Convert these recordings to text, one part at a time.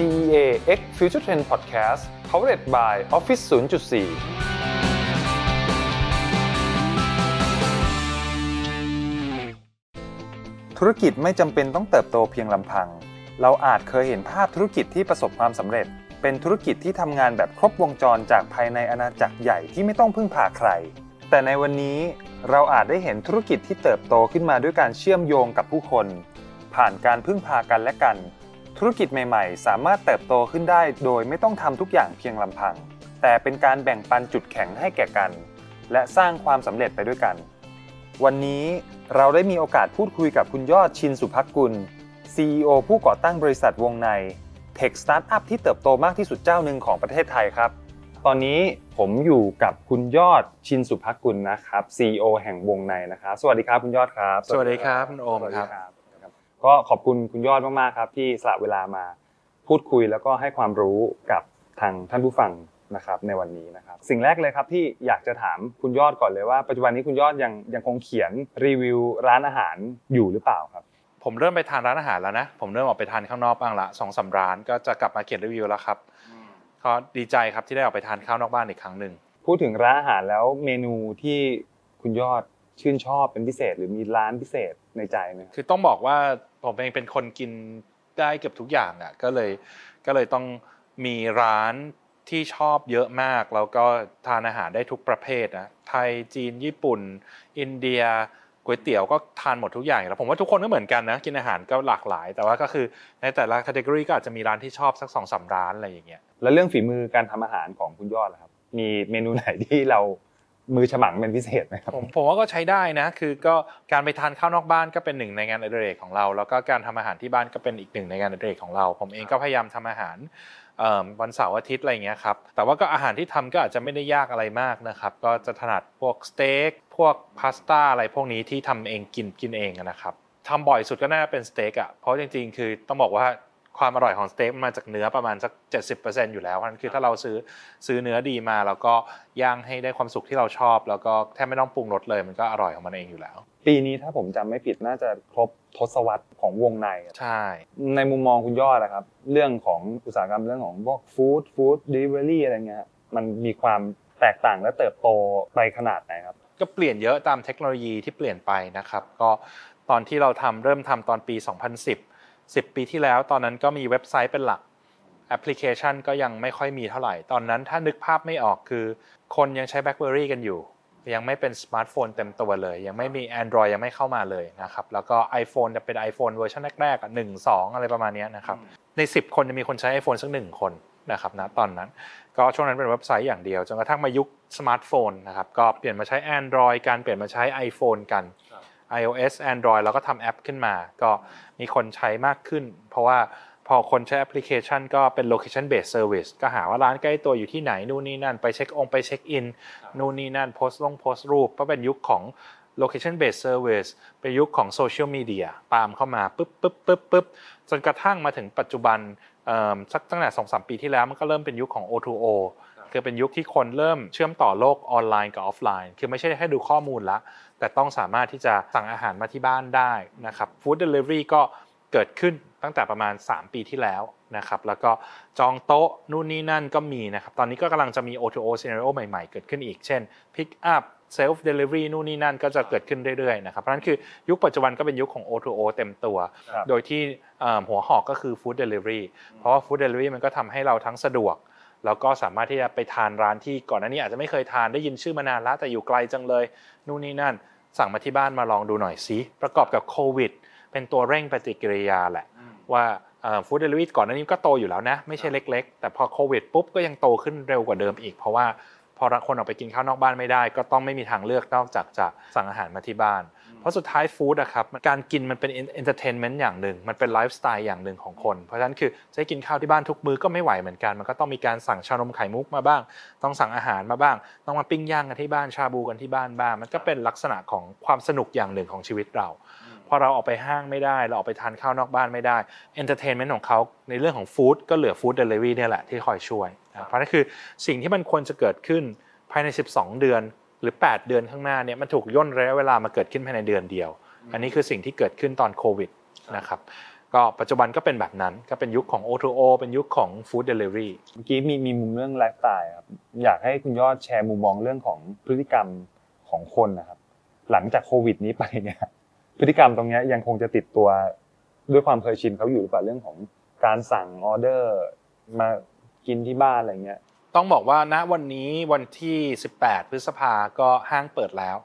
CEA X Future Trend Podcast powered by Office 0.4ธุรกิจไม่จำเป็นต้องเติบโตเพียงลำพัง เราอาจเคยเห็นภาพธุรกิจที่ประสบความสำเร็จ เป็นธุรกิจที่ทำงานแบบครบวงจรจากภายในอาณาจักรใหญ่ที่ไม่ต้องพึ่งพาใคร แต่ในวันนี้เราอาจได้เห็นธุรกิจที่เติบโตขึ้นมาด้วยการเชื่อมโยงกับผู้คน ผ่านการพึ่งพากันและกัน ธุรกิจใหม่ๆ สามารถเติบโตขึ้นได้โดยไม่ต้องทำทุกอย่างเพียงลำพัง แต่เป็นการแบ่งปันจุดแข็งให้แก่กัน และสร้างความสำเร็จไปด้วยกัน วันนี้เราได้มีโอกาสพูดคุยกับคุณยอดชินสุภักกุล CEO ผู้ก่อตั้งบริษัทวงในเทคสตาร์ทอัพที่เติบโตมากที่สุดเจ้าหนึ่งของประเทศไทยครับ ตอนนี้ผมอยู่กับคุณยอดชินสุภักกุลนะครับ CEO แห่งวงในนะครับ สวัสดีครับคุณยอดครับ สวัสดีครับคุณโอมสวัสคดีรับครับ ก็ขอบคุณคุณยอดมากๆครับที่สละเวลามาพูดคุยแล้วก็ให้ความรู้กับทางท่านผู้ฟังนะครับในวันนี้นะครับ สิ่งแรกเลยครับที่อยากจะถามคุณยอดก่อนเลยว่าปัจจุบันนี้คุณยอดยังยังคงเขียนรีวิวร้านอาหารอยู่หรือเปล่าครับ ผมเริ่มไปทานร้านอาหารแล้วนะ ผมเริ่มออกไปทานข้างนอกบ้างละสองสามร้านก็จะกลับมาเขียนรีวิวแล้วครับก็ดีใจครับที่ได้ออกไปทานข้าวนอกบ้านอีกครั้งหนึ่งพูดถึงร้านอาหารแล้วเมนูที่คุณยอดชื่นชอบเป็นพิเศษ หรือมีร้านพิเศษในใจไหมครับคือต้องบอกว่า ผมเองเป็นคนกินได้เกือบทุกอย่างอะก็เลยก็เลยต้องมีร้านที่ชอบเยอะมาก แล้วก็ทานอาหารได้ทุกประเภทนะไทยจีนญี่ปุ่น อินเดียก๋วยเตี๋ยวก็ทานหมดทุกอย่างแล้วผมว่าทุกคนก็เหมือนกันนะกินอาหารก็หลากหลาย แต่ว่าก็คือในแต่ละ category ก็อาจจะมีร้านที่ชอบสักสองสามร้านอะไรอย่างเงี้ยแล้วเรื่องฝีมือการทำอาหารของคุณยอดล่ะครับ มีเมนูไหนที่เรา มือฉมังเป็นพิเศษไหมครับผมผมว่าก็ใช้ได้นะ คือก็การไปทานข้าวนอกบ้านก็เป็นหนึ่งในงานอดิเรกของเรา แล้วก็การทำอาหารที่บ้านก็เป็นอีกหนึ่งในงานอดิเรกของเรา ผมเองก็พยายามทำอาหารวันเสาร์อาทิตย์อะไรอย่างเงี้ยครับ แต่ว่าก็อาหารที่ทำก็อาจจะไม่ได้ยากอะไรมากนะครับ ก็จะถนัดพวกสเต็กพวกพาสต้าอะไรพวกนี้ที่ทำเองกินกินเองนะครับทำบ่อยสุดก็น่าจะเป็นสเต็กอะ เพราะจริงๆ คือต้องบอกว่า ความอร่อยของสเต็กมันมาจากเนื้อประมาณสัก 70%อยู่แล้วเพราะฉะนั้นคือถ้าเราซื้อซื้อเนื้อดีมา แล้วก็ย่างให้ได้ความสุกที่เราชอบ แล้วก็แทบไม่ต้องปรุงรสเลยมันก็อร่อยของมันเองอยู่แล้ว ปีนี้ถ้าผมจำไม่ผิดน่าจะครบทศวรรษของวงในครับใช่ ในมุมมองคุณยอดนะครับ เรื่องของอุตสาหกรรมเรื่องของพวก food food delivery อะไรเงี้ยมันมีความแตกต่างและเติบโตไปขนาดไหนครับก็เปลี่ยนเยอะตามเทคโนโลยีที่เปลี่ยนไปนะครับ ก็ตอนที่เราทำเริ่มทำตอนปี 2010 10 ปีที่แล้ว ตอนนั้นก็มีเว็บไซต์เป็นหลักแอปพลิเคชันก็ยังไม่ค่อยมีเท่าไหร่ ตอนนั้นถ้านึกภาพไม่ออกคือ คนยังใช้ BlackBerry กันอยู่ ยังไม่เป็นสมาร์ทโฟนเต็มตัวเลย ยังไม่มี Android ยังไม่เข้ามาเลยนะครับ แล้วก็ iPhone จะเป็น iPhone เวอร์ชันแรกๆหนึ่งสองอะไรประมาณนี้นะครับ ใน 10 คนจะมีคนใช้ iPhone สักหนึ่งคนนะครับนะตอนนั้น ก็ช่วงนั้นเป็นเว็บไซต์อย่างเดียว จนกระทั่งมายุคสมาร์ทโฟนนะครับ ก็เปลี่ยนมาใช้ Android การเปลี่ยนมาใช้ iPhone กัน iOS Android แล้วก็ทำแอปขึ้นมา ก็มีคนใช้มากขึ้น เพราะว่าพอคนใช้แอปพลิเคชันก็เป็น location based service ก็หาว่าร้านใกล้ตัวอยู่ที่ไหนนู่นนี่นั่น ไปเช็คองค์ไปเช็คอินนู่นนี่นั่นโพสต์ลงโพสต์รูปก็เป็นยุคของ location based service เป็นยุคของ social media ตามเข้ามาปุ๊บปุ๊บปุ๊บปุ๊บจนกระทั่งมาถึงปัจจุบันเอิ่มสักตั้งแต่สองสามปีที่แล้วมันก็เริ่มเป็นยุคของ O2O คือเป็นยุคที่คนเริ่มเชื่อมต่อโลกออนไลน์กับออฟไลน์ คือไม่ใช่แค่ดูข้อมูลละ แต่ต้องสามารถที่จะสั่งอาหารมาที่บ้านได้นะครับฟู้ดเดลิเวอรี่ก็เกิดขึ้นตั้งแต่ประมาณ 3 ปีที่แล้วนะครับแล้วก็จองโต๊ะนู่นนี่นั่นก็มีนะครับตอนนี้ก็กำลังจะมี O2O scenario ใหม่ๆ เกิดขึ้นอีก เช่น Pick up self delivery นู่นนี่นั่นก็จะเกิดขึ้นเรื่อยๆนะครับเพราะฉะนั้นคือยุคปัจจุบันก็เป็นยุคของ O2O เต็มตัวครับโดยที่เอ่อหัวหอกก็คือ food delivery เพราะว่า food delivery มันก็ทำให้เราทั้งสะดวก แล้วก็สามารถที่จะไปทานร้านที่ก่อนหน้านี้อาจจะไม่เคยทานได้ยินชื่อมานานแล้วแต่อยู่ไกลจังเลยนู่นนี่นั่น สั่งมาที่บ้านมาลองดูหน่อยสิประกอบกับโควิด เป็นตัวเร่งปฏิกิริยาแหละ ว่า food delivery ก่อนหน้านี้ก็โตอยู่แล้วนะ ไม่ใช่เล็ก ๆ แต่พอโควิดปุ๊บก็ยังโตขึ้นเร็วกว่าเดิมอีก เพราะว่าพอคนออกไปกินข้าวนอกบ้านไม่ได้ ก็ต้องไม่มีทางเลือกนอกจากจะสั่งอาหารมาที่บ้าน เพราะสุดท้าย food อะครับการกินมันเป็น entertainment อย่างหนึ่ง มันเป็นไลฟ์สไตล์อย่างหนึ่งของคน เพราะฉะนั้นคือจะกินข้าวที่บ้านทุกมื้อก็ไม่ไหวเหมือนกัน มันก็ต้องมีการสั่งชานมไข่มุกมาบ้าง ต้องสั่งอาหารมาบ้าง ต้องมาปิ้งย่างกันที่บ้านชาบูกันที่บ้านบ้างมันก็เป็นลักษณะของความสนุกอย่างหนึ่งของชีวิตเราพอเราออกไปห้างไม่ได้ เราออกไปทานข้าวนอกบ้านไม่ได้ entertainment ของเขาในเรื่องของ food ก็เหลือ food delivery เนี่ยแหละที่คอยช่วย เพราะนั่นคือสิ่งที่มันควรจะเกิดขึ้นภายใน 12 เดือน หรือ 8 เดือนข้างหน้าเนี่ยมันถูกย่นระยะเวลามาเกิดขึ้นภายในเดือนเดียว อันนี้คือสิ่งที่เกิดขึ้นตอนโควิดนะครับก็ปัจจุบันก็เป็นแบบนั้นก็เป็นยุคของ O2O เป็นยุคของ Food Delivery เมื่อกี้มีมีมุมเรื่องไลฟ์สไตล์ครับอยากให้คุณยอดแชร์มุมมองเรื่องของพฤติกรรมของคนนะครับ หลังจากโควิดนี้ไปเนี่ยพฤติกรรมตรงนี้ยังคงจะติดตัวด้วยความเคยชินเขาอยู่หรือเปล่าเรื่องของการสั่งออเดอร์มากินที่บ้านอะไรเงี้ย ต้องบอกว่าณวันนี้วันที่ 18 พฤษภาก็ห้างเปิดแล้ว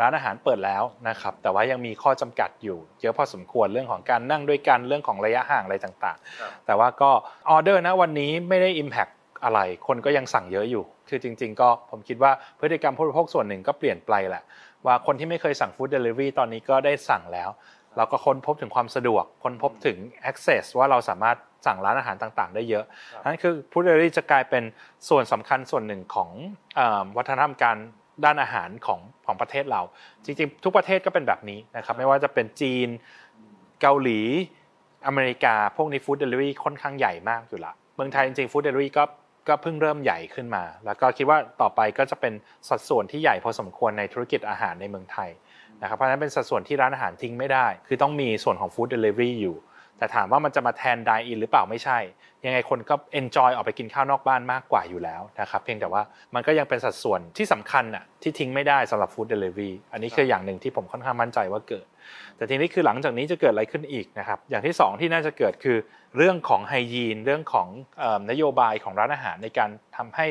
ร้านอาหารเปิดแล้วนะครับ แต่ว่ายังมีข้อจำกัดอยู่ เยอะพอสมควรเรื่องของการนั่งด้วยกันเรื่องของระยะห่างอะไรต่างๆ แต่ว่าก็ออเดอร์นะวันนี้ไม่ได้ Impact อะไร คนก็ยังสั่งเยอะอยู่ คือจริง ๆ ก็ผมคิดว่าพฤติกรรมผู้บริโภคส่วนหนึ่งก็เปลี่ยนไปแหละ ว่าคนที่ไม่เคยสั่ง food delivery ตอนนี้ก็ได้สั่งแล้วเราก็ค้นพบถึงความสะดวก ค้นพบถึง access ว่าเราสามารถ สั่งร้านอาหารต่างๆ ได้เยอะนั่นคือ food delivery จะกลายเป็นส่วนสำคัญส่วนหนึ่งของเออวัฒนธรรมการด้านอาหารของของประเทศเรา จริงๆ ทุกประเทศก็เป็นแบบนี้นะครับไม่ว่าจะเป็นจีนเกาหลี อเมริกา พวกนี้ food delivery ค่อนข้างใหญ่มากอยู่ละเมืองไทยจริงๆ food delivery ก็ก็เพิ่งเริ่มใหญ่ขึ้นมา แล้วก็คิดว่าต่อไปก็จะเป็นสัดส่วนที่ใหญ่พอสมควรในธุรกิจอาหารในเมืองไทยนะครับเพราะฉะนั้นเป็นสัดส่วนที่ร้านอาหารทิ้งไม่ได้ คือต้องมีส่วนของ food delivery อยู่ แต่ถามว่ามันจะมาแทน dine-in หรือเปล่าไม่ใช่ ยังไงคนก็ enjoy ออกไปกินข้าวนอกบ้านมากกว่าอยู่แล้วนะครับเพียงแต่ว่ามันก็ยังเป็นสัดส่วนที่สำคัญอะที่ทิ้งไม่ได้สำหรับ food delivery อันนี้คืออย่างหนึ่งที่ผมค่อนข้างมั่นใจว่าเกิด แต่ทีนี้คือหลังจากนี้จะเกิดอะไรขึ้นอีกนะครับอย่างที่สองที่น่าจะเกิดคือเรื่องของ hygiene เรื่องของนโยบายของร้านอาหารในการทำให้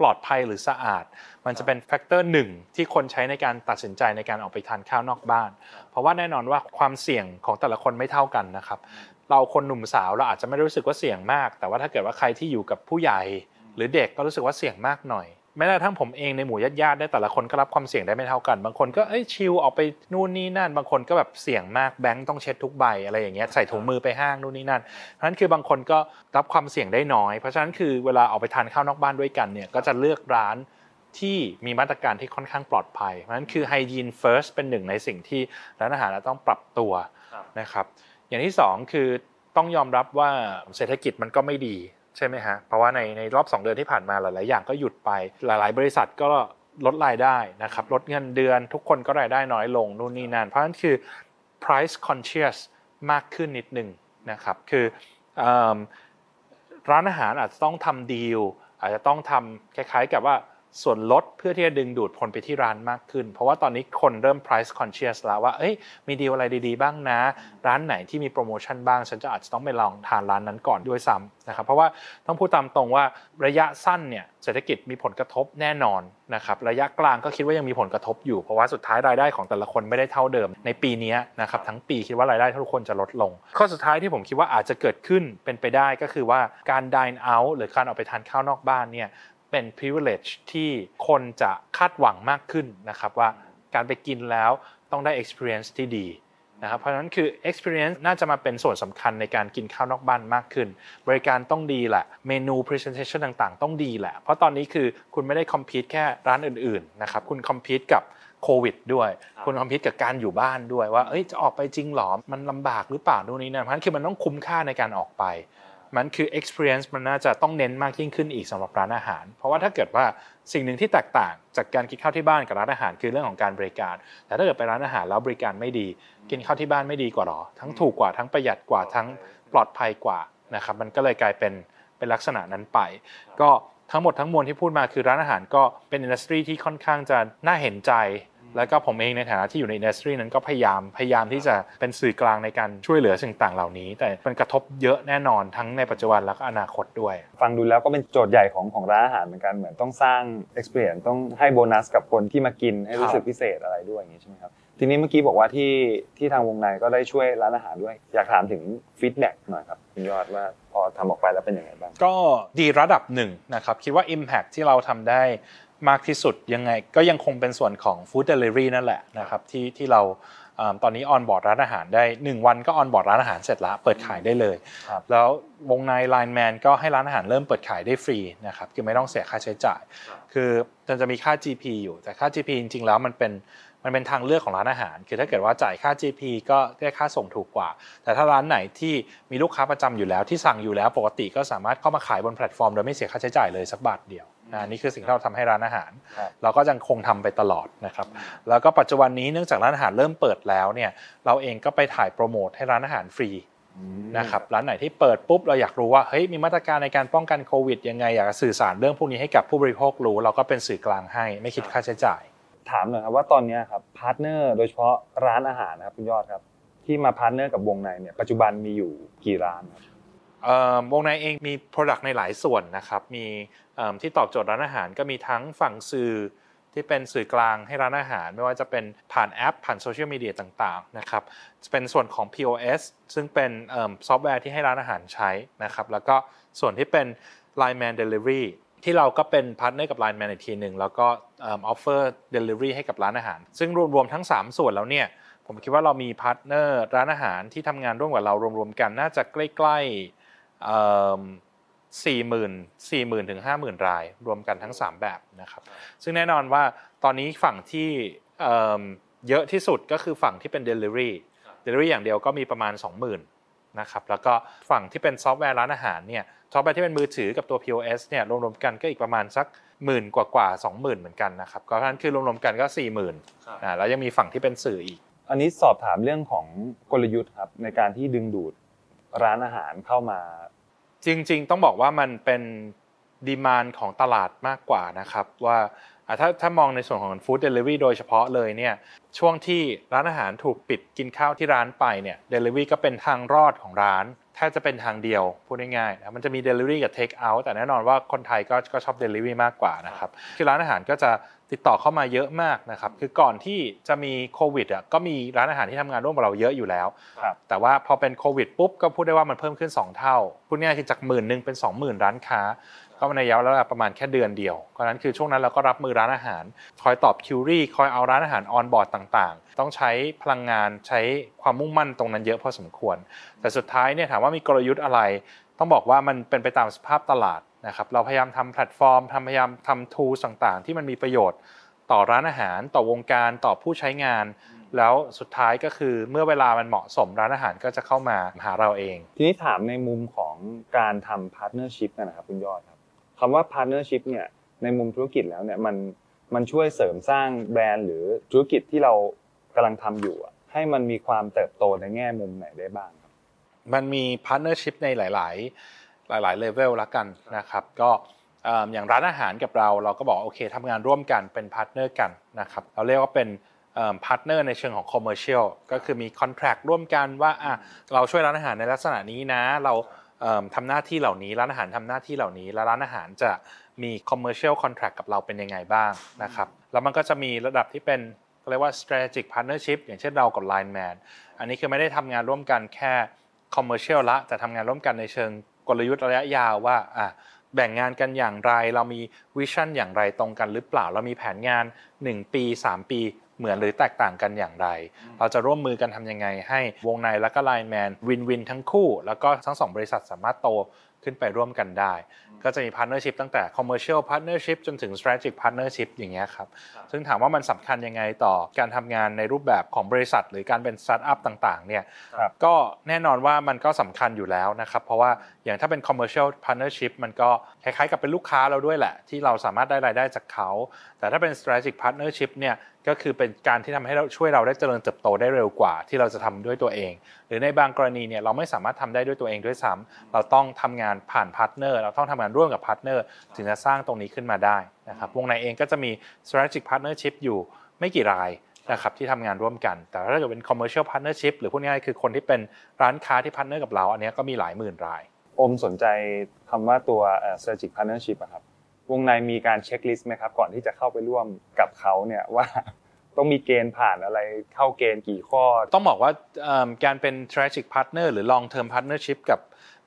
ปลอดภัยหรือสะอาด มันจะเป็น factor หนึ่งที่คนใช้ในการตัดสินใจในการออกไปทานข้าวนอกบ้าน เพราะว่าแน่นอนว่าความเสี่ยงของแต่ละคนไม่เท่ากันนะครับ เราคนหนุ่มสาวเราอาจจะไม่รู้สึกว่าเสี่ยงมาก แต่ว่าถ้าเกิดว่าใครที่อยู่กับผู้ใหญ่ หรือเด็กก็รู้สึกว่าเสี่ยงมากหน่อย แม้กระทั่งผมเองในหมู่ญาติๆได้แต่ละคนก็รับความเสี่ยงได้ไม่เท่ากัน บางคนก็เอ้ยชิลออกไปนู่นนี่นั่น บางคนก็แบบเสี่ยงมากแบงค์ต้องเช็ดทุกใบอะไรอย่างเงี้ยใส่ถุงมือไปห้างนู่นนี่นั่นเพราะฉะนั้นคือบางคนก็รับความเสี่ยงได้น้อย เพราะฉะนั้นคือเวลาออกไปทานข้าวนอกบ้านด้วยกันเนี่ยก็จะเลือกร้านที่มีมาตรการที่ค่อนข้างปลอดภัย เพราะฉะนั้นคือไฮยีนเฟิร์สเป็นหนึ่งในสิ่งที่ร้านอาหารต้องปรับตัวนะครับ อย่างที่สองคือต้องยอมรับว่าเศรษฐกิจมันก็ไม่ดี ใช่ไหมฮะ เพราะว่าในในรอบ 2 เดือนที่ผ่านมาหลาย ๆ อย่างก็หยุดไป หลาย ๆ บริษัทก็ลดรายได้นะครับ ลดเงินเดือน ทุกคนก็รายได้น้อยลงนู่นนี่นั่น เพราะฉะนั้นคือ price conscious มากขึ้นนิดนึงนะครับ คือร้านอาหารอาจจะต้องทำดีลอาจจะต้องทำคล้าย ๆ กับว่า ส่วนลดเพื่อที่จะดึงดูดคนไปที่ร้านมากขึ้น เพราะว่าตอนนี้คนเริ่ม price conscious แล้วว่า เอ้ย มีดีลอะไรดีๆ บ้างนะ ร้านไหนที่มีโปรโมชั่นบ้าง ฉันจะอาจจะต้องไปลองทานร้านนั้นก่อนด้วยซ้ำนะครับ เพราะว่าต้องพูดตามตรงว่าระยะสั้นเนี่ยเศรษฐกิจมีผลกระทบแน่นอนนะครับ ระยะกลางก็คิดว่ายังมีผลกระทบอยู่ เพราะว่าสุดท้ายรายได้ของแต่ละคนไม่ได้เท่าเดิม ในปีนี้นะครับทั้งปีคิดว่ารายได้ทุกคนจะลดลง ข้อสุดท้ายที่ผมคิดว่าอาจจะเกิดขึ้นเป็นไปได้ก็คือว่าการ dine out หรือการออกไปทานข้าวนอกบ้านเนี่ย เป็น privilege ที่คนจะคาดหวังมากขึ้นนะครับว่าการไปกินแล้วต้องได้ experience ที่ดีนะครับเพราะฉะนั้นคือ experience น่าจะมาเป็นส่วนสำคัญในการกินข้าวนอกบ้านมากขึ้น บริการต้องดีแหละ เมนู presentation ต่างๆ ต้องดีแหละ เพราะตอนนี้คือคุณไม่ได้ compete แค่ร้านอื่นๆนะครับคุณ compete กับโควิดด้วย คุณคอมพิวกับการอยู่บ้านด้วยว่าเอ้ยจะออกไปจริงหรอมันลำบากหรือเปล่าดูนี้นะเพราะฉะนั้นคือมันต้องคุ้มค่าในการออกไป มันคือ experience มันน่าจะต้องเน้นมากยิ่งขึ้นอีกสำหรับร้านอาหาร เพราะว่าถ้าเกิดว่าสิ่งหนึ่งที่แตกต่างจากการกินข้าวที่บ้านกับร้านอาหารคือเรื่องของการบริการ แต่ถ้าเกิดไปร้านอาหารแล้วบริการไม่ดี กินข้าวที่บ้านไม่ดีกว่าหรอ ทั้งถูกกว่าทั้งประหยัดกว่าทั้งปลอดภัยกว่านะครับมันก็เลยกลายเป็นเป็นลักษณะนั้นไป ก็ทั้งหมดทั้งมวลที่พูดมาคือร้านอาหารก็เป็นอินดัสทรีที่ค่อนข้างจะน่าเห็นใจ แล้วก็ผมเองในฐานะที่อยู่ในอินดัสทรีนั้นก็พยายามพยายามที่จะเป็นสื่อกลางในการช่วยเหลือสิ่งต่างเหล่านี้ แต่มันกระทบเยอะแน่นอนทั้งในปัจจุบันแล้วก็อนาคตด้วย ฟังดูแล้วก็เป็นโจทย์ใหญ่ของของร้านอาหารเหมือนกันเหมือนต้องสร้าง experience ต้องให้โบนัสกับคนที่มากินให้รู้สึกพิเศษอะไรด้วยอย่างนี้ใช่ไหมครับทีนี้เมื่อกี้บอกว่าที่ที่ทางวงในก็ได้ช่วยร้านอาหารด้วย อยากถามถึง feedback หน่อยครับคุณยอดว่าพอทำออกไปแล้วเป็นยังไงบ้าง ก็ดีระดับหนึ่งนะครับ คิดว่า Impact ที่เราทำได้ มากที่สุดยังไงก็ยังคงเป็นส่วนของ Food Delivery นั่นแหละนะครับที่ที่เราตอนนี้ onboard ร้านอาหารได้ 1 วันก็ onboard ร้านอาหารเสร็จแล้วเปิดขายได้เลย แล้ววงใน Line Man ก็ให้ร้านอาหารเริ่มเปิดขายได้ฟรีนะครับคือไม่ต้องเสียค่าใช้จ่าย คือจะจะมีค่า GP อยู่แต่ค่า GP จริงๆแล้วมันเป็นมันเป็นทางเลือกของร้านอาหาร คือถ้าเกิดว่าจ่ายค่า GP ก็ได้ค่าส่งถูกกว่า แต่ถ้าร้านไหนที่มีลูกค้าประจำอยู่แล้วที่สั่งอยู่แล้วปกติก็สามารถเข้ามาขายบนแพลตฟอร์มโดยไม่เสียค่าใช้จ่ายเลยสักบาทเดียว นี่คือสิ่งที่เราทำให้ร้านอาหาร เราก็ยังคงทำไปตลอดนะครับ แล้วก็ปัจจุบันนี้เนื่องจากร้านอาหารเริ่มเปิดแล้วเนี่ยเราเองก็ไปถ่ายโปรโมทให้ร้านอาหารฟรีนะครับร้านไหนที่เปิดปุ๊บเราอยากรู้ว่าเฮ้ยมีมาตรการในการป้องกันโควิดยังไงอยากสื่อสารเรื่องพวกนี้ให้กับผู้บริโภครู้ เราก็เป็นสื่อกลางให้ไม่คิดค่าใช้จ่าย ถามหน่อยครับว่าตอนนี้ครับ partner โดยเฉพาะร้านอาหารนะครับคุณยอดครับที่มา partner กับวงในเนี่ยปัจจุบันมีอยู่กี่ร้านครับ วงในเองมี Product ในหลายส่วนนะครับ มีที่ตอบโจทย์ร้านอาหารก็มีทั้งฝั่งสื่อที่เป็นสื่อกลางให้ร้านอาหาร ไม่ว่าจะเป็นผ่านแอป ผ่านโซเชียลมีเดียต่างๆนะครับเป็นส่วนของ POS ซึ่งเป็นซอฟต์แวร์ที่ให้ร้านอาหารใช้นะครับ แล้วก็ส่วนที่เป็น Line Man Delivery ที่เราก็เป็น partner กับ Line Man อีกทีหนึ่งแล้วก็ offer delivery ให้กับร้านอาหาร ซึ่งรวมๆทั้ง 3 ส่วนแล้วเนี่ยผมคิดว่าเรามี partner ร้านอาหารที่ทำงานร่วมกับเรารวมๆกันน่าจะใกล้ๆ สี่หมื่นสี่หมื่นถึงห้าหมื่นราย รวมกันทั้ง 3 แบบนะครับ ซึ่งแน่นอนว่าตอนนี้ฝั่งที่เยอะที่สุดก็คือฝั่งที่เป็น Delivery Delivery อย่างเดียวก็มีประมาณ 20,000นะครับแล้วก็ฝั่งที่เป็นซอฟต์แวร์ร้านอาหารเนี่ยซอฟต์แวร์ที่เป็นมือถือกับตัว POS เนี่ยรวมๆกันก็อีกประมาณสักหมื่นกว่ากว่าสองหมื่นเหมือนกันนะครับก็นั้นคือรวมๆกันก็สี่หมื่นอ่าแล้วยังมีฝั่งที่เป็นสื่ออีก อันนี้สอบถามเรื่องของกลยุทธ์ครับในการที่ดึงดูด ร้านอาหารเข้ามา จริง ๆ ต้องบอกว่ามันเป็น demand ของตลาดมากกว่านะครับ ว่าถ้าถ้ามองในส่วนของฟู้ดเดลิเวอรี่โดยเฉพาะเลยเนี่ยช่วงที่ร้านอาหารถูกปิดกินข้าวที่ร้านไปเนี่ยเดลิเวอรี่ก็เป็นทางรอดของร้านแทบจะเป็นทางเดียวพูดง่ายๆนะมันจะมี Delivery กับ Take Out แต่แน่นอนว่าคนไทยก็ก็ชอบ Delivery มากกว่านะครับคือร้านอาหารก็จะ ติดต่อเข้ามาเยอะมากนะครับ คือก่อนที่จะมีโควิดอะก็มีร้านอาหารที่ทำงานร่วมกับเราเยอะอยู่แล้ว แต่ว่าพอเป็นโควิดปุ๊บก็พูดได้ว่ามันเพิ่มขึ้น 2 เท่า พูดง่ายๆคือจากหมื่นหนึ่งเป็น 20,000 ร้านค้า ก็ในระยะเวลาประมาณแค่เดือนเดียวเพราะนั้นคือช่วงนั้นเราก็รับมือร้านอาหาร คอยตอบ query คอยเอาร้านอาหาร onboard ต่างๆ ต้องใช้พลังงานใช้ความมุ่งมั่นตรงนั้นเยอะพอสมควร แต่สุดท้ายเนี่ยถามว่ามีกลยุทธ์อะไร ต้องบอกว่ามันเป็นไปตามสภาพตลาด นะครับเราพยายามทำแพลตฟอร์มทำพยายามทำ tools ต่างๆ ที่มันมีประโยชน์ต่อร้านอาหาร ต่อวงการต่อผู้ใช้งาน แล้วสุดท้ายก็คือเมื่อเวลามันเหมาะสมร้านอาหารก็จะเข้ามาหาเราเอง ทีนี้ถามในมุมของการทำ partnership นะครับคุณยอดครับคำว่า partnership เนี่ยในมุมธุรกิจแล้วเนี่ยมันมันช่วยเสริมสร้างแบรนด์ หรือธุรกิจที่เรากำลังทำอยู่ให้มันมีความเติบโตในแง่มุมไหนได้บ้างครับ มันมี partnership ในหลาย ๆ หลายๆเลเวลละกันนะครับก็อย่างร้านอาหารกับเราเราก็บอกโอเคทำงานร่วมกันเป็น partner กันนะครับเราเรียกว่าเป็น partner ในเชิงของ commercial ก็คือมี contract ร่วมกันว่าเราช่วยร้านอาหารในลักษณะนี้นะ เราทำหน้าที่เหล่านี้ร้านอาหารทำหน้าที่เหล่านี้ แล้วร้านอาหารจะมี commercial contract กับเราเป็นยังไงบ้างนะครับแล้วมันก็จะมีระดับที่เป็นเรียกว่า strategic partnership อย่างเช่นเรากับ Line Man อันนี้คือไม่ได้ทำงานร่วมกันแค่ commercial ละแต่ทำงานร่วมกันในเชิง กลยุทธ์ระยะยาวว่าอะแบ่งงานกันอย่างไร เรามีวิชั่นอย่างไรตรงกันหรือเปล่า เรามีแผนงาน 1 ปี 3 ปีเหมือนหรือแตกต่างกันอย่างไร เราจะร่วมมือกันทำยังไงให้วงในและก็ Line Man win-win ทั้งคู่ แล้วก็ทั้งสองบริษัทสามารถโต ขึ้นไปร่วมกันได้ ก็จะมี partnership ตั้งแต่ commercial partnership จนถึง strategic partnership อย่างเงี้ยครับ ซึ่งถามว่ามันสำคัญยังไงต่อการทำงานในรูปแบบของบริษัท หรือการเป็นสตาร์ทอัพต่างๆเนี่ยก็แน่นอนว่ามันก็สำคัญอยู่แล้วนะครับ เพราะว่าอย่างถ้าเป็น commercial partnership มันก็คล้ายๆกับเป็นลูกค้าเราด้วยแหละ ที่เราสามารถได้รายได้จากเขา แต่ถ้าเป็น strategic partnership เนี่ยก็คือเป็นการที่ทำให้เราช่วยเราได้เจริญเติบโตได้เร็วกว่า ที่เราจะทำด้วยตัวเอง หรือในบางกรณีเนี่ยเราไม่สามารถทำได้ด้วยตัวเองด้วยซ้ำเราต้องทำงานผ่าน partner เราต้องทำงานร่วมกับ partner ถึงจะสร้างตรงนี้ขึ้นมาได้นะครับวงในเองก็จะมี strategic partnership อยู่ไม่กี่รายนะครับที่ทำงานร่วมกัน แต่ถ้าเกิดเป็น commercial partnership หรือพูดง่ายๆคือคนที่เป็นร้านค้าที่ partner กับเรา อันนี้ก็มีหลายหมื่นราย ผมสนใจคำว่าตัว strategic partnership ครับ วงในมีการเช็คลิสต์ไหมครับ ก่อนที่จะเข้าไปร่วมกับเขาเนี่ยว่าต้องมีเกณฑ์ผ่านอะไรเข้าเกณฑ์กี่ข้อ ต้องบอกว่าการเป็น strategic partner หรือ long term partnership กับ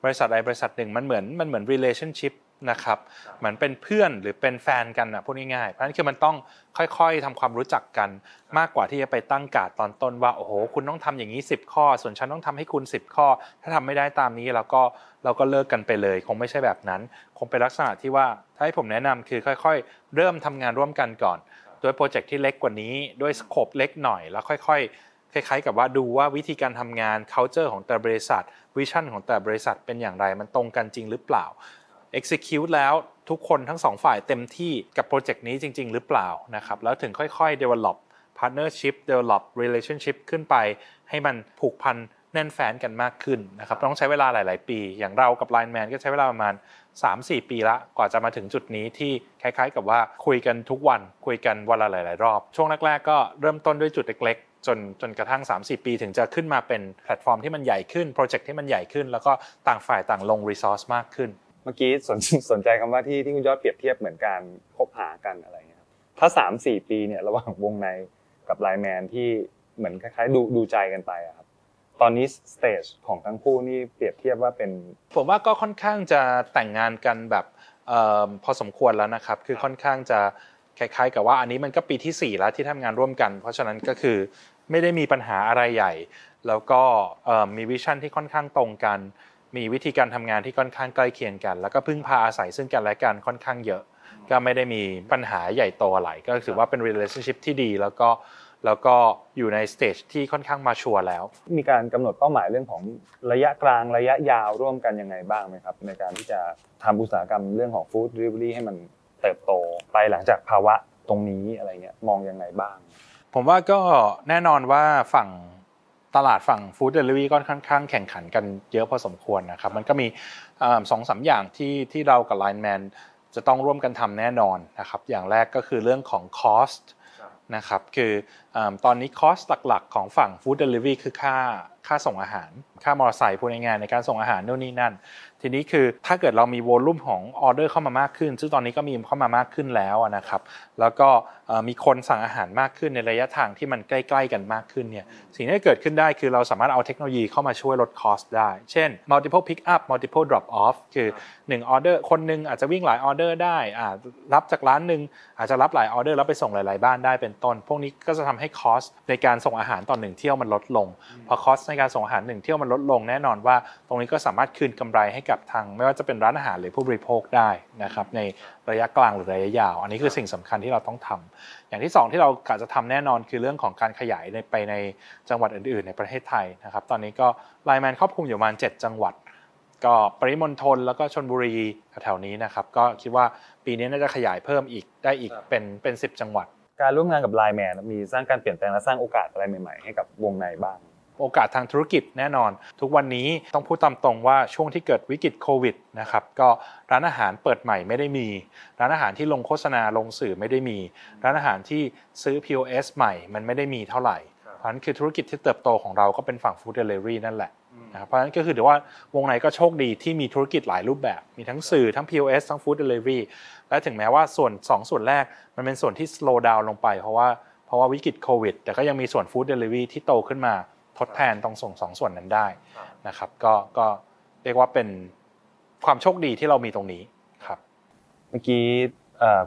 บริษัทใดบริษัทหนึ่งมันเหมือนมันเหมือน relationship นะครับเหมือนเป็นเพื่อนหรือเป็นแฟนกันนะพูดง่ายๆเพราะฉะนั้นคือมันต้องค่อยๆทำความรู้จักกันมากกว่าที่จะไปตั้งกาดตอนต้นว่าโอ้โหคุณต้องทำอย่างนี้ 10 ข้อ ส่วนฉันต้องทำให้คุณ 10 ข้อ ถ้าทำไม่ได้ตามนี้เราก็เราก็เลิกกันไปเลย คงไม่ใช่แบบนั้น คงเป็นลักษณะที่ว่าถ้าให้ผมแนะนำคือค่อย ๆ เริ่มทำงานร่วมกันก่อนด้วยโปรเจกต์ที่เล็กกว่านี้ด้วย scope เล็กหน่อยแล้วค่อยๆคล้ายๆกับว่าดูว่าวิธีการทำงาน culture ของแต่บริษัท vision ของแต่บริษัทเป็นอย่างไรมันตรงกันจริงหรือเปล่า execute แล้วทุกคนทั้งสองฝ่ายเต็มที่กับโปรเจกต์นี้จริง ๆ หรือเปล่านะครับแล้วถึงค่อยๆ develop partnership develop relationship ขึ้นไป ให้มันผูกพันแน่นแฟ้นกันมากขึ้นนะครับต้องใช้เวลาหลาย ๆ ปี อย่างเรากับ Line Man ก็ใช้เวลาประมาณ 3-4 ปีละกว่าจะมาถึงจุดนี้ที่คล้าย ๆ กับว่าคุยกันทุกวันคุยกันวันละหลาย ๆ รอบ ช่วงแรก ๆ ก็เริ่มต้นด้วยจุดเล็กๆจนจนกระทั่ง3-4ปีถึงจะขึ้นมาเป็นแพลตฟอร์มที่มันใหญ่ขึ้น โปรเจกต์ที่มันใหญ่ขึ้น แล้วก็ต่างฝ่ายต่างลง resource มากขึ้น เมื่อกี้สนสนใจคำว่าที่ที่คุณยอดเปรียบเทียบเหมือนการคบหากันอะไรเงี้ยครับถ้าสามสี่ปีเนี่ยระหว่างวงในกับ Line Man ที่เหมือนคล้ายๆดูดูใจกันไปอะครับตอนนี้ stage ของทั้งคู่นี่เปรียบเทียบว่าเป็น ผมว่าก็ค่อนข้างจะแต่งงานกันแบบพอสมควรแล้วนะครับ คือค่อนข้างจะคล้ายๆ กับว่าอันนี้มันก็ปีที่ 4 แล้วที่ทำงานร่วมกัน เพราะฉะนั้นก็คือไม่ได้มีปัญหาอะไรใหญ่ แล้วก็มี vision ที่ค่อนข้างตรงกัน มีวิธีการทำงานที่ค่อนข้างใกล้เคียงกัน แล้วก็พึ่งพาอาศัยซึ่งกันและกันค่อนข้างเยอะ ก็ไม่ได้มีปัญหาใหญ่โตอะไรก็ถือว่าเป็น relationship ที่ดีแล้วก็แล้วก็อยู่ใน stage ที่ค่อนข้าง mature แล้ว มีการกำหนดเป้าหมายเรื่องของระยะกลางระยะยาวร่วมกันยังไงบ้างไหมครับ ในการที่จะทำอุตสาหกรรมเรื่องของฟู้ดเดลิเวอรี่ให้มันเติบโตไปหลังจากภาวะตรงนี้อะไรเงี้ยมองยังไงบ้าง ผมว่าก็แน่นอนว่าฝั่ง ตลาดฝั่งฟู้ดเดลิเวอรี่ก็ค่อนข้างแข่งขันกันเยอะพอสมควรนะครับ มันก็มีสองสามอย่างที่ที่เรากับ Line Man จะต้องร่วมกันทำแน่นอนนะครับ อย่างแรกก็คือเรื่องของ cost นะครับ คือตอนนี้ cost หลักๆ ของฝั่งฟู้ดเดลิเวอรี่คือค่า ค่าส่งอาหาร ค่ามอเตอร์ไซค์พูดง่ายๆในการส่งอาหารนู่นนี่นั่น ทีนี้คือถ้าเกิดเรามี volume ของออเดอร์เข้ามามากขึ้น ซึ่งตอนนี้ก็มีเข้ามามากขึ้นแล้วนะครับ แล้วก็มีคนสั่งอาหารมากขึ้นในระยะทางที่มันใกล้ๆกันมากขึ้นเนี่ย สิ่งที่เกิดขึ้นได้คือเราสามารถเอาเทคโนโลยีเข้ามาช่วยลด cost ได้ เช่น multiple pick up multiple drop off คือ1ออเดอร์คนนึงอาจจะวิ่งหลายออเดอร์ได้รับจากร้านหนึ่งอาจจะรับหลายออเดอร์แล้วไปส่งหลายๆบ้านได้เป็นต้น พวกนี้ก็จะทำให้ cost ในการส่งอาหารต่อหนึ่งเที่ยวมันลดลง พอ cost ในการส่งอาหารหนึ่งเที่ยวมันลดลงแน่นอนว่า ตรงนี้ก็สามารถคืนกำไรให้กับทาง ไม่ว่าจะเป็นร้านอาหารหรือผู้บริโภคได้นะครับในระยะกลางหรือระยะยาว อันนี้คือสิ่งสำคัญที่เราต้องทำอย่างที่ 2 ที่เรากะจะทำแน่นอนคือเรื่องของการขยายไปในจังหวัดอื่น ๆ ในประเทศไทยนะครับตอนนี้ก็ไลแมนครอบคลุมอยู่ประมาณ 7 จังหวัดก็ปริมณฑลแล้วก็ชนบุรีแถวๆนี้นะครับก็คิดว่าปีนี้น่าจะขยายเพิ่มอีกได้อีกเป็นเป็นสิจังหวัด การร่วมงานกับไลแมนมีสร้างการเปลี่ยนแปลงและสร้างโอกาสอะไรใหม่ๆให้กับวงในบ้าง โอกาสทางธุรกิจแน่นอน ทุกวันนี้ต้องพูดตามตรงว่าช่วงที่เกิดวิกฤตโควิดนะครับก็ร้านอาหารเปิดใหม่ไม่ได้มี ร้านอาหารที่ลงโฆษณาลงสื่อไม่ได้มี ร้านอาหารที่ซื้อ POS ใหม่ มันไม่ได้มีเท่าไหร่เพราะฉะนั้นคือธุรกิจที่เติบโตของเราก็เป็นฝั่งฟู้ดเดลิเวอรี่นั่นแหละนะเพราะฉะนั้นก็คือถือว่าวงในก็โชคดีที่มีธุรกิจหลายรูปแบบ มีทั้งสื่อทั้ง POS ทั้ง Food Delivery และถึงแม้ว่าส่วน 2 ส่วนแรกมันเป็นส่วนที่ slow down ลงไปเพราะว่าเพราะว่าวิกฤตโควิด แต่ก็ยังมีส่วน Food Delivery ที่โตขึ้นมา ทดแทนตรงส่งสองส่วนนั้นได้นะครับ ก็ก็เรียกว่าเป็นความโชคดีที่เรามีตรงนี้ครับ เมื่อกี้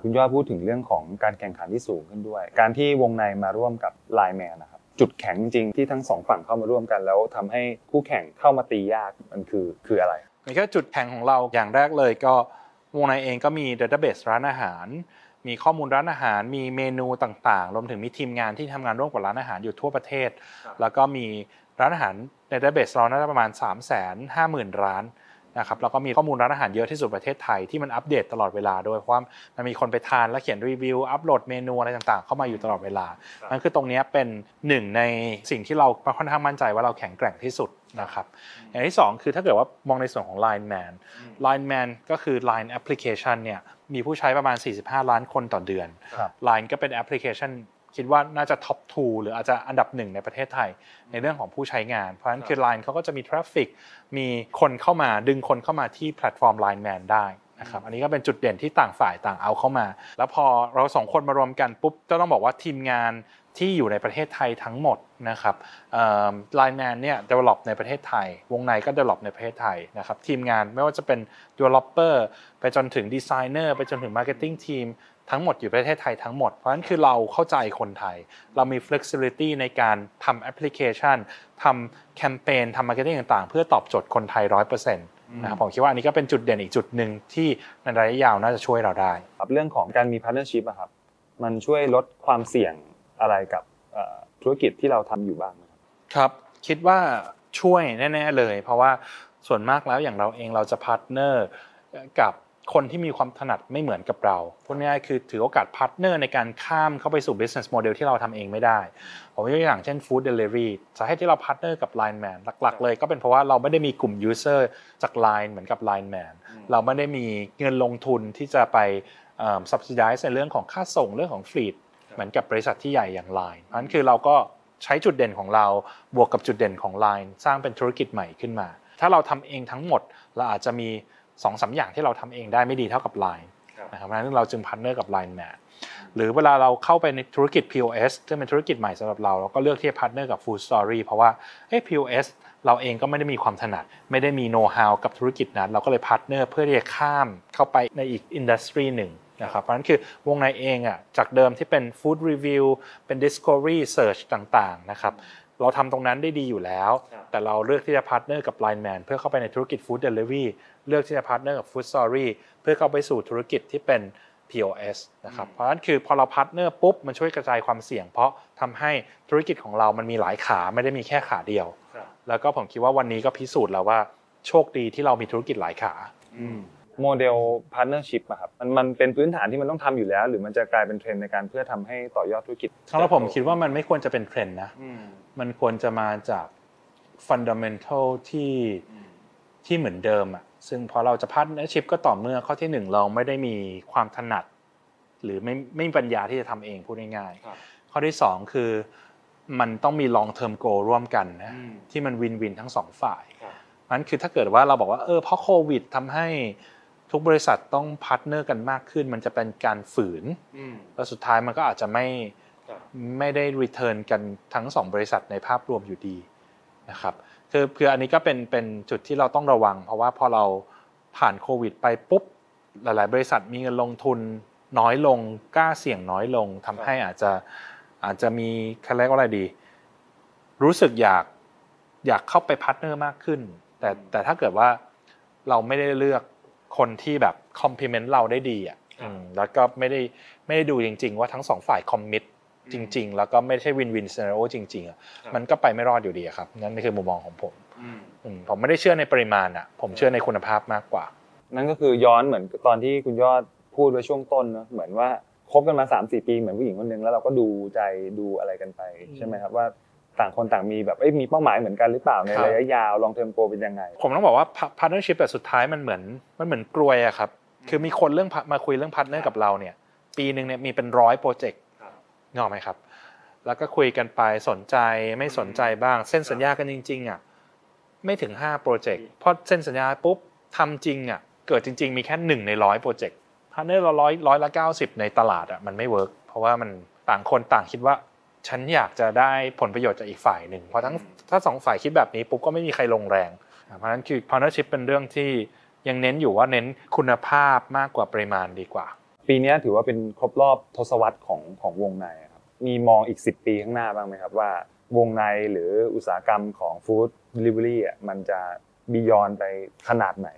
คุณยอดพูดถึงเรื่องของการแข่งขันที่สูงขึ้นด้วย การที่วงในมาร่วมกับไลแมนนะครับจุดแข็งจริงที่ทั้งสองฝั่งเข้ามาร่วมกัน แล้วทำให้คู่แข่งเข้ามาตียากมันคือคืออะไรแค่จุดแข็งของเราอย่างแรกเลยก็วงในเองก็มีดัตเตอร์เบสร้านอาหาร มีข้อมูลร้านอาหาร มีเมนูต่างๆ รวมถึงมีทีมงานที่ทำงานร่วมกับร้านอาหารอยู่ทั่วประเทศ แล้วก็มีร้านอาหารในดัตเบสเราน่าจะประมาณ 3 5 0 0 0 0 ร้านนะครับแล้วก็มีข้อมูลร้านอาหารเยอะที่สุดประเทศไทยที่มันอัปเดตตลอดเวลาด้วยเพราะมันมีคนไปทานแล้วเขียนรีวิว อัปโหลดเมนูอะไรต่างๆ เข้ามาอยู่ตลอดเวลานั่นคือตรงนี้เป็นหนึ่งในสิ่งที่เราค่อนข้างมั่นใจว่าเราแข็งแกร่งที่สุดนะครับอย่างที่ 2 คือถ้าเกิดว่ามองในส่วนของ Line Man Line Man ก็คือ Line Application เนี่ย มีผู้ใช้ประมาณ 45 ล้านคนต่อเดือน Line ก็เป็นแอปพลิเคชันคิดว่าน่าจะ top two หรืออาจจะอันดับหนึ่งในประเทศไทย ในเรื่องของผู้ใช้งาน เพราะฉะนั้นคือ Line เขาก็จะมี traffic มีคนเข้ามาดึงคนเข้ามาที่แพลตฟอร์ม Line Man ได้นะครับอันนี้ก็เป็นจุดเด่นที่ต่างฝ่ายต่างเอาเข้ามา แล้วพอเราสองคนมารวมกันปุ๊บก็ต้องบอกว่าทีมงาน ที่อยู่ในประเทศไทยทั้งหมดนะครับ Line Man เนี่ย develop ในประเทศไทย วงในก็ develop ในประเทศไทยนะครับ ทีมงานไม่ว่าจะเป็น developer ไปจนถึง designer ไปจนถึง marketing team ทั้งหมดอยู่ประเทศไทยทั้งหมด เพราะฉะนั้นคือเราเข้าใจคนไทย เรามี flexibility ในการทำแอปพลิเคชันทำแคมเปญทำ marketing ต่างๆ เพื่อตอบโจทย์คนไทยร้อยเปอร์เซ็นต์นะครับผมคิดว่าอันนี้ก็เป็นจุดเด่นอีกจุดหนึ่งที่ในระยะยาวน่าจะช่วยเราได้ครับเรื่องของการมี partnership อะครับมันช่วยลดความเสี่ยง อะไรกับธุรกิจที่เราทำอยู่บ้างครับ คิดว่าช่วยแน่ๆเลย เพราะว่าส่วนมากแล้วอย่างเราเองเราจะ partner กับคนที่มีความถนัดไม่เหมือนกับเราพูดง่ายๆคือถือโอกาส partner ในการข้ามเข้าไปสู่ business model ที่เราทำเองไม่ได้ ผมยกตัวอย่างเช่น food delivery สาเหตุที่เรา partner กับ Line Man หลัก ๆ เลยก็เป็นเพราะว่าเราไม่ได้มีกลุ่ม user จาก Line เหมือนกับ Line Man เราไม่ได้มีเงินลงทุนที่จะไป subsidize ในเรื่องของค่าส่งเรื่องของ fleet เหมือนกับบริษัทที่ใหญ่อย่าง Line เพราะฉะนั้นคือเราก็ใช้จุดเด่นของเราบวกกับจุดเด่นของ Line สร้างเป็นธุรกิจใหม่ขึ้นมา ถ้าเราทำเองทั้งหมดเราอาจจะมีสองสามอย่างที่เราทำเองได้ไม่ดีเท่ากับ Line นะครับเพราะฉะนั้นเราจึง partner กับ Line Man หรือเวลาเราเข้าไปในธุรกิจ POS ซึ่งเป็นธุรกิจใหม่สำหรับเราเราก็เลือกที่จะ partner กับ Food Story เพราะว่าเฮ้ POS เราเองก็ไม่ได้มีความถนัด ไม่ได้มีโน้ตฮาวกับธุรกิจนั้น เราก็เลย partner เพื่อที่จะข้ามเข้าไปในอีก industry หนึ่ง นะครับเพราะฉะนั้นคือวงในเองอะจากเดิมที่เป็น Food Review เป็น Discovery Search ต่างๆนะครับเราทำตรงนั้นได้ดีอยู่แล้ว แต่เราเลือกที่จะพาร์ทเนอร์กับ Line Man เพื่อเข้าไปในธุรกิจ Food Delivery เลือกที่จะพาร์ทเนอร์กับ Food Story เพื่อเข้าไปสู่ธุรกิจที่เป็น POS นะครับ เพราะฉะนั้นคือพอเรา partner ปุ๊บ มันช่วยกระจายความเสี่ยง เพราะทำให้ธุรกิจของเรามันมีหลายขาไม่ได้มีแค่ขาเดียว แล้วก็ผมคิดว่าวันนี้ก็พิสูจน์แล้วว่าโชคดีที่เรามีธุรกิจหลายขา โมเดลพาร์ n เนอร์ชิพอะครับมันมันเป็นพื้นฐานที่มันต้องทำอยู่แล้ว หรือมันจะกลายเป็นเทรนด์ในการเพื่อทำให้ต่อยอดธุรกิจสำหรับผมคิดว่ามันไม่ควรจะเป็นเทรนด์นะมันควรจะมาจาก fundamentalที่ที่เหมือนเดิมอะซึ่งพอเราจะ partnership ก็ต่อเมื่อข้อที่หนึ่งเราไม่ได้มีความถนัด หรือไม่ไม่มีปัญญาที่จะทำเองพูดง่ายๆข้อที่สองคือมันต้องมี long term goal ร่วมกันนะที่มัน win-win ทั้งสองฝ่ายนั้นคือถ้าเกิดว่าเราบอกว่าเออเพราะโควิดทำให้ ทุกบริษัทต้อง partner กันมากขึ้น มันจะเป็นการฝืนแล้วสุดท้ายมันก็อาจจะไม่ไม่ได้ return กันทั้งสองบริษัทในภาพรวมอยู่ดีนะครับคือคืออันนี้ก็เป็นเป็นจุดที่เราต้องระวัง เพราะว่าพอเราผ่านโควิด ไปปุ๊บหลาย ๆ บริษัทมีเงินลงทุนน้อยลงกล้าเสี่ยงน้อยลงทำให้อาจจะอาจจะมีคาเรียกว่าอะไรดี รู้สึกอยากอยากเข้าไป partner มากขึ้น แต่แต่ถ้าเกิดว่าเราไม่ได้เลือก คนที่แบบ complement เราได้ดีอะแล้วก็ไม่ได้ไม่ได้ดูจริง ๆ ว่าทั้งสองฝ่าย commit จริง ๆ แล้วก็ไม่ใช่ win-win scenario จริงๆอะมันก็ไปไม่รอดอยู่ดีครับนั่นคือมุมมองของผมผมไม่ได้เชื่อในปริมาณอะ ผมเชื่อในคุณภาพมากกว่า นั่นก็คือย้อนเหมือนตอนที่คุณยอดพูดไว้ช่วงต้นเนาะเหมือนว่าคบกันมาสามสี่ปีเหมือนผู้หญิงคนหนึ่งแล้วเราก็ดูใจดูอะไรกันไปใช่ไหมครับว่า ต่างคนต่างมีแบบมีเป้าหมายเหมือนกันหรือเปล่าในระยะยาว long term goal เป็นยังไง ผมต้องบอกว่า partnership แต่สุดท้ายมันเหมือนมันเหมือนกรวยอะครับคือมีคนเดินมาคุยเรื่อง partner กับเราเนี่ย ปีหนึ่งเนี่ยมีเป็นร้อยโปรเจกต์งอไหมครับ แล้วก็คุยกันไปสนใจไม่สนใจบ้าง เซ็นสัญญากันจริงๆอะไม่ถึง5โปรเจกต์พอเซ็นสัญญาปุ๊บทำจริงอะเกิดจริง ๆ มีแค่หนึ่งในร้อยโปรเจกต์ partner เราร้อยร้อยละเก้าสิบในตลาดอะมันไม่ work เพราะว่ามันต่างคนต่างคิดว่า ฉันอยากจะได้ผลประโยชน์จากอีกฝ่ายหนึ่งเพราะทั้งถ้าสองฝ่ายคิดแบบนี้ปุ๊บก็ไม่มีใครลงแรง เพราะฉะนั้นคือ partnership เป็นเรื่องที่ยังเน้นอยู่ว่าเน้นคุณภาพมากกว่าปริมาณดีกว่า ปีนี้ถือว่าเป็นครบรอบทศวรรษของของวงในครับมีมองอีก 10 ปีข้างหน้าบ้างไหมครับว่าวงในหรืออุตสาหกรรมของ food delivery อะมันจะ beyond ไปขนาดไหน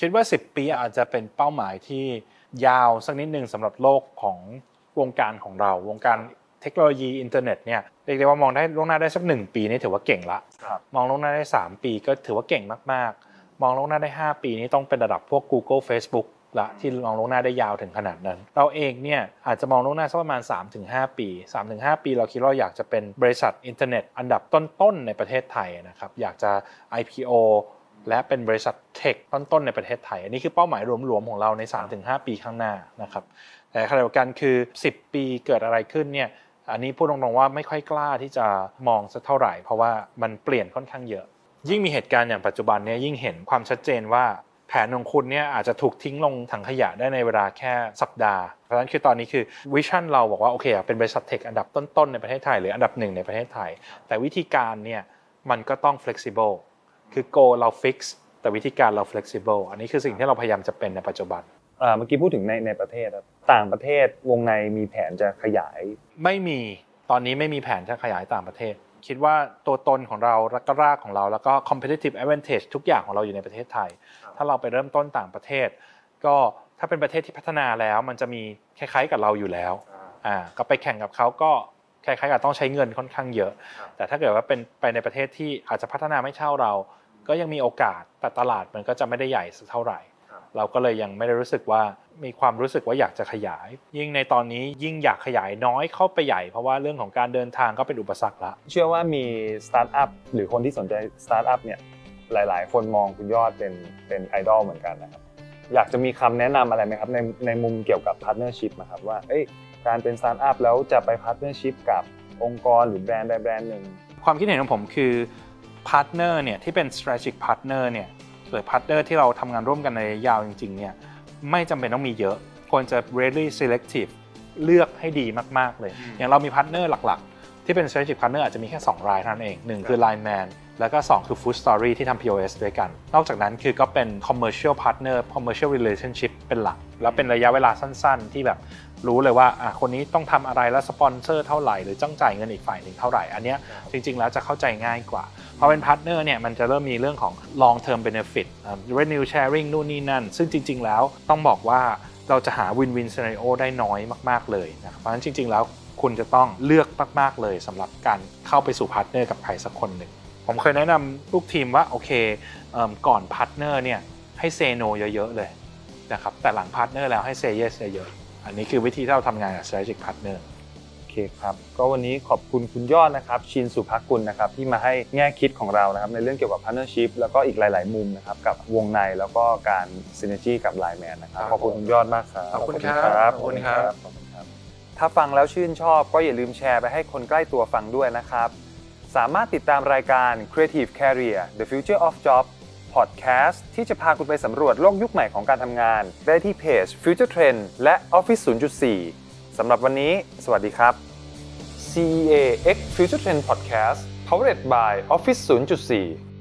คิดว่า 10 ปีอาจจะเป็นเป้าหมายที่ยาวสักนิดหนึ่งสำหรับโลกของวงการของเราวงการ เทคโนโลยีอินเทอร์เน็ตเนี่ยเรียกได้ว่ามองได้ล่วงหน้าได้สักหนึ่งปีนี่ถือว่าเก่งละมองล่วงหน้าได้ 3 ปีก็ถือว่าเก่งมากๆ มองล่วงหน้าได้ 5 ปีนี่ต้องเป็นระดับพวก Google Facebook ละที่มองล่วงหน้าได้ยาวถึงขนาดนั้น เราเองเนี่ยอาจจะมองล่วงหน้าสักประมาณ 3-5 ปี 3-5 ปี เราคิดว่าอยากจะเป็นบริษัทอินเทอร์เน็ต อันดับต้นๆในประเทศไทยนะครับอยากจะ IPO และเป็นบริษัทเทคต้นๆในประเทศไทย อันนี้คือเป้าหมายรวมๆของเราใน 3-5 ปีข้างหน้านะครับแต่ขณะเดียวกันคือ 10 ปีเกิดอะไรขึ้นเนี่ย อันนี้พูดตรงๆว่าไม่ค่อยกล้าที่จะมองสักเท่าไหร่ เพราะว่ามันเปลี่ยนค่อนข้างเยอะ ยิ่งมีเหตุการณ์อย่างปัจจุบันเนี่ยยิ่งเห็นความชัดเจนว่าแผนของคุณเนี่ยอาจจะถูกทิ้งลงถังขยะได้ในเวลาแค่สัปดาห์ เพราะฉะนั้นคือตอนนี้คือวิชั่นเราบอกว่าโอเคเป็นบริษัทเทคอันดับต้นๆในประเทศไทยหรืออันดับหนึ่งในประเทศไทย แต่วิธีการเนี่ยมันก็ต้อง flexible คือ go เรา fix แต่วิธีการเรา flexible อันนี้คือสิ่งที่เราพยายามจะเป็นในปัจจุบัน เมื่อกี้พูดถึงในในประเทศต่างประเทศวงในมีแผนจะขยาย ไม่มีตอนนี้ไม่มีแผนจะขยายต่างประเทศ คิดว่าตัวตนของเราและก็รากของเราแล้วก็ competitive advantage ทุกอย่างของเราอยู่ในประเทศไทย ถ้าเราไปเริ่มต้นต่างประเทศ ก็ถ้าเป็นประเทศที่พัฒนาแล้ว มันจะมีคล้ายๆกับเราอยู่แล้วอ่าก็ไปแข่งกับเขาก็คล้ายๆกับต้องใช้เงินค่อนข้างเยอะ แต่ถ้าเกิดว่าเป็นไปในประเทศที่อาจจะพัฒนาไม่เท่าเรา ก็ยังมีโอกาสแต่ตลาดมันก็จะไม่ได้ใหญ่สักเท่าไหร่ เราก็เลยยังไม่ได้รู้สึกว่ามีความรู้สึกว่าอยากจะขยาย ยิ่งในตอนนี้ยิ่งอยากขยายน้อยเข้าไปใหญ่ เพราะว่าเรื่องของการเดินทางก็เป็นอุปสรรคละเชื่อว่ามีสตาร์ทอัพหรือคนที่สนใจสตาร์ทอัพเนี่ยหลาย ๆ คนมองคุณยอดเป็นเป็นไอดอลเหมือนกันนะครับอยากจะมีคำแนะนำอะไรไหมครับในในมุมเกี่ยวกับ partnership นะครับว่าเอ้ยการเป็นสตาร์ทอัพแล้วจะไป partnership กับองค์กรหรือแบรนด์ใดแบรนด์หนึ่งความคิดเห็นของผมคือ partner เนี่ยที่เป็น strategic partner เนี่ย หรือ partner ที่เราทำงานร่วมกันในระยะยาวจริงๆเนี่ยไม่จำเป็นต้องมีเยอะ ควรจะ really selective เลือกให้ดีมากๆเลย อย่างเรามี partner หลักๆ ที่เป็น strategic partner อาจจะมีแค่ 2 รายเท่านั้นเองหนึ่งคือ Line Man แล้วก็ 2 คือ Food Story ที่ทำ POS ด้วยกัน นอกจากนั้นคือก็เป็น commercial partner commercial relationship เป็นหลัก แล้วเป็นระยะเวลาสั้นๆ ที่แบบรู้เลยว่าอะคนนี้ต้องทำอะไรแล้วสปอนเซอร์เท่าไหร่หรือต้องจ่ายเงินอีกฝ่ายหนึ่งเท่าไหร่ อันเนี้ยจริงๆแล้วจะเข้าใจง่ายกว่าพ อเป็น partner เนี่ยมันจะเริ่มมีเรื่องของ long term benefit revenue sharing นู่นนี่นั่น ซึ่งจริง ๆ แล้วต้องบอกว่าเราจะหา win win scenario ได้น้อยมาก ๆ เลยนะครับเพราะฉะนั้นจริง ๆ แล้วคุณจะต้องเลือกมาก ๆ เลยสำหรับการเข้าไปสู่ partner กับใครสักคนหนึ่ง ผมเคยแนะนำลูกทีมว่าโอเคเอก่อน partner เนี่ยให้ say no เยอะ ๆ เลยนะครับแต่หลัง partner แล้วให้ say yes เยอะๆอันนี้คือวิธีที่เราทำงานกับ strategic partner เคครับก็วันนี้ขอบคุณคุณยอดนะครับชินสุภกุลนะครับที่มาให้แง่คิดของเรานะครับในเรื่องเกี่ยวกับ partnership แล้วก็อีกหลาย ๆ มุมนะครับกับวงในแล้วก็การ synergy กับ Line Man นะครับครับขอบคุณคุณยอดมากครับขอบคุณครับขอบคุณครับขอบคุณครับถ้าฟังแล้วชื่นชอบก็อย่าลืมแชร์ไปให้คนใกล้ตัวฟังด้วยนะครับ สามารถติดตามรายการ Creative Career The Future of Job Podcast ที่จะพาคุณไปสำรวจโลกยุคใหม่ของการทำงาน ได้ที่เพจ Future Trend และ Office 0.4 สำหรับวันนี้ สวัสดีครับ CEA X Future Trend Podcast powered by Office 0.4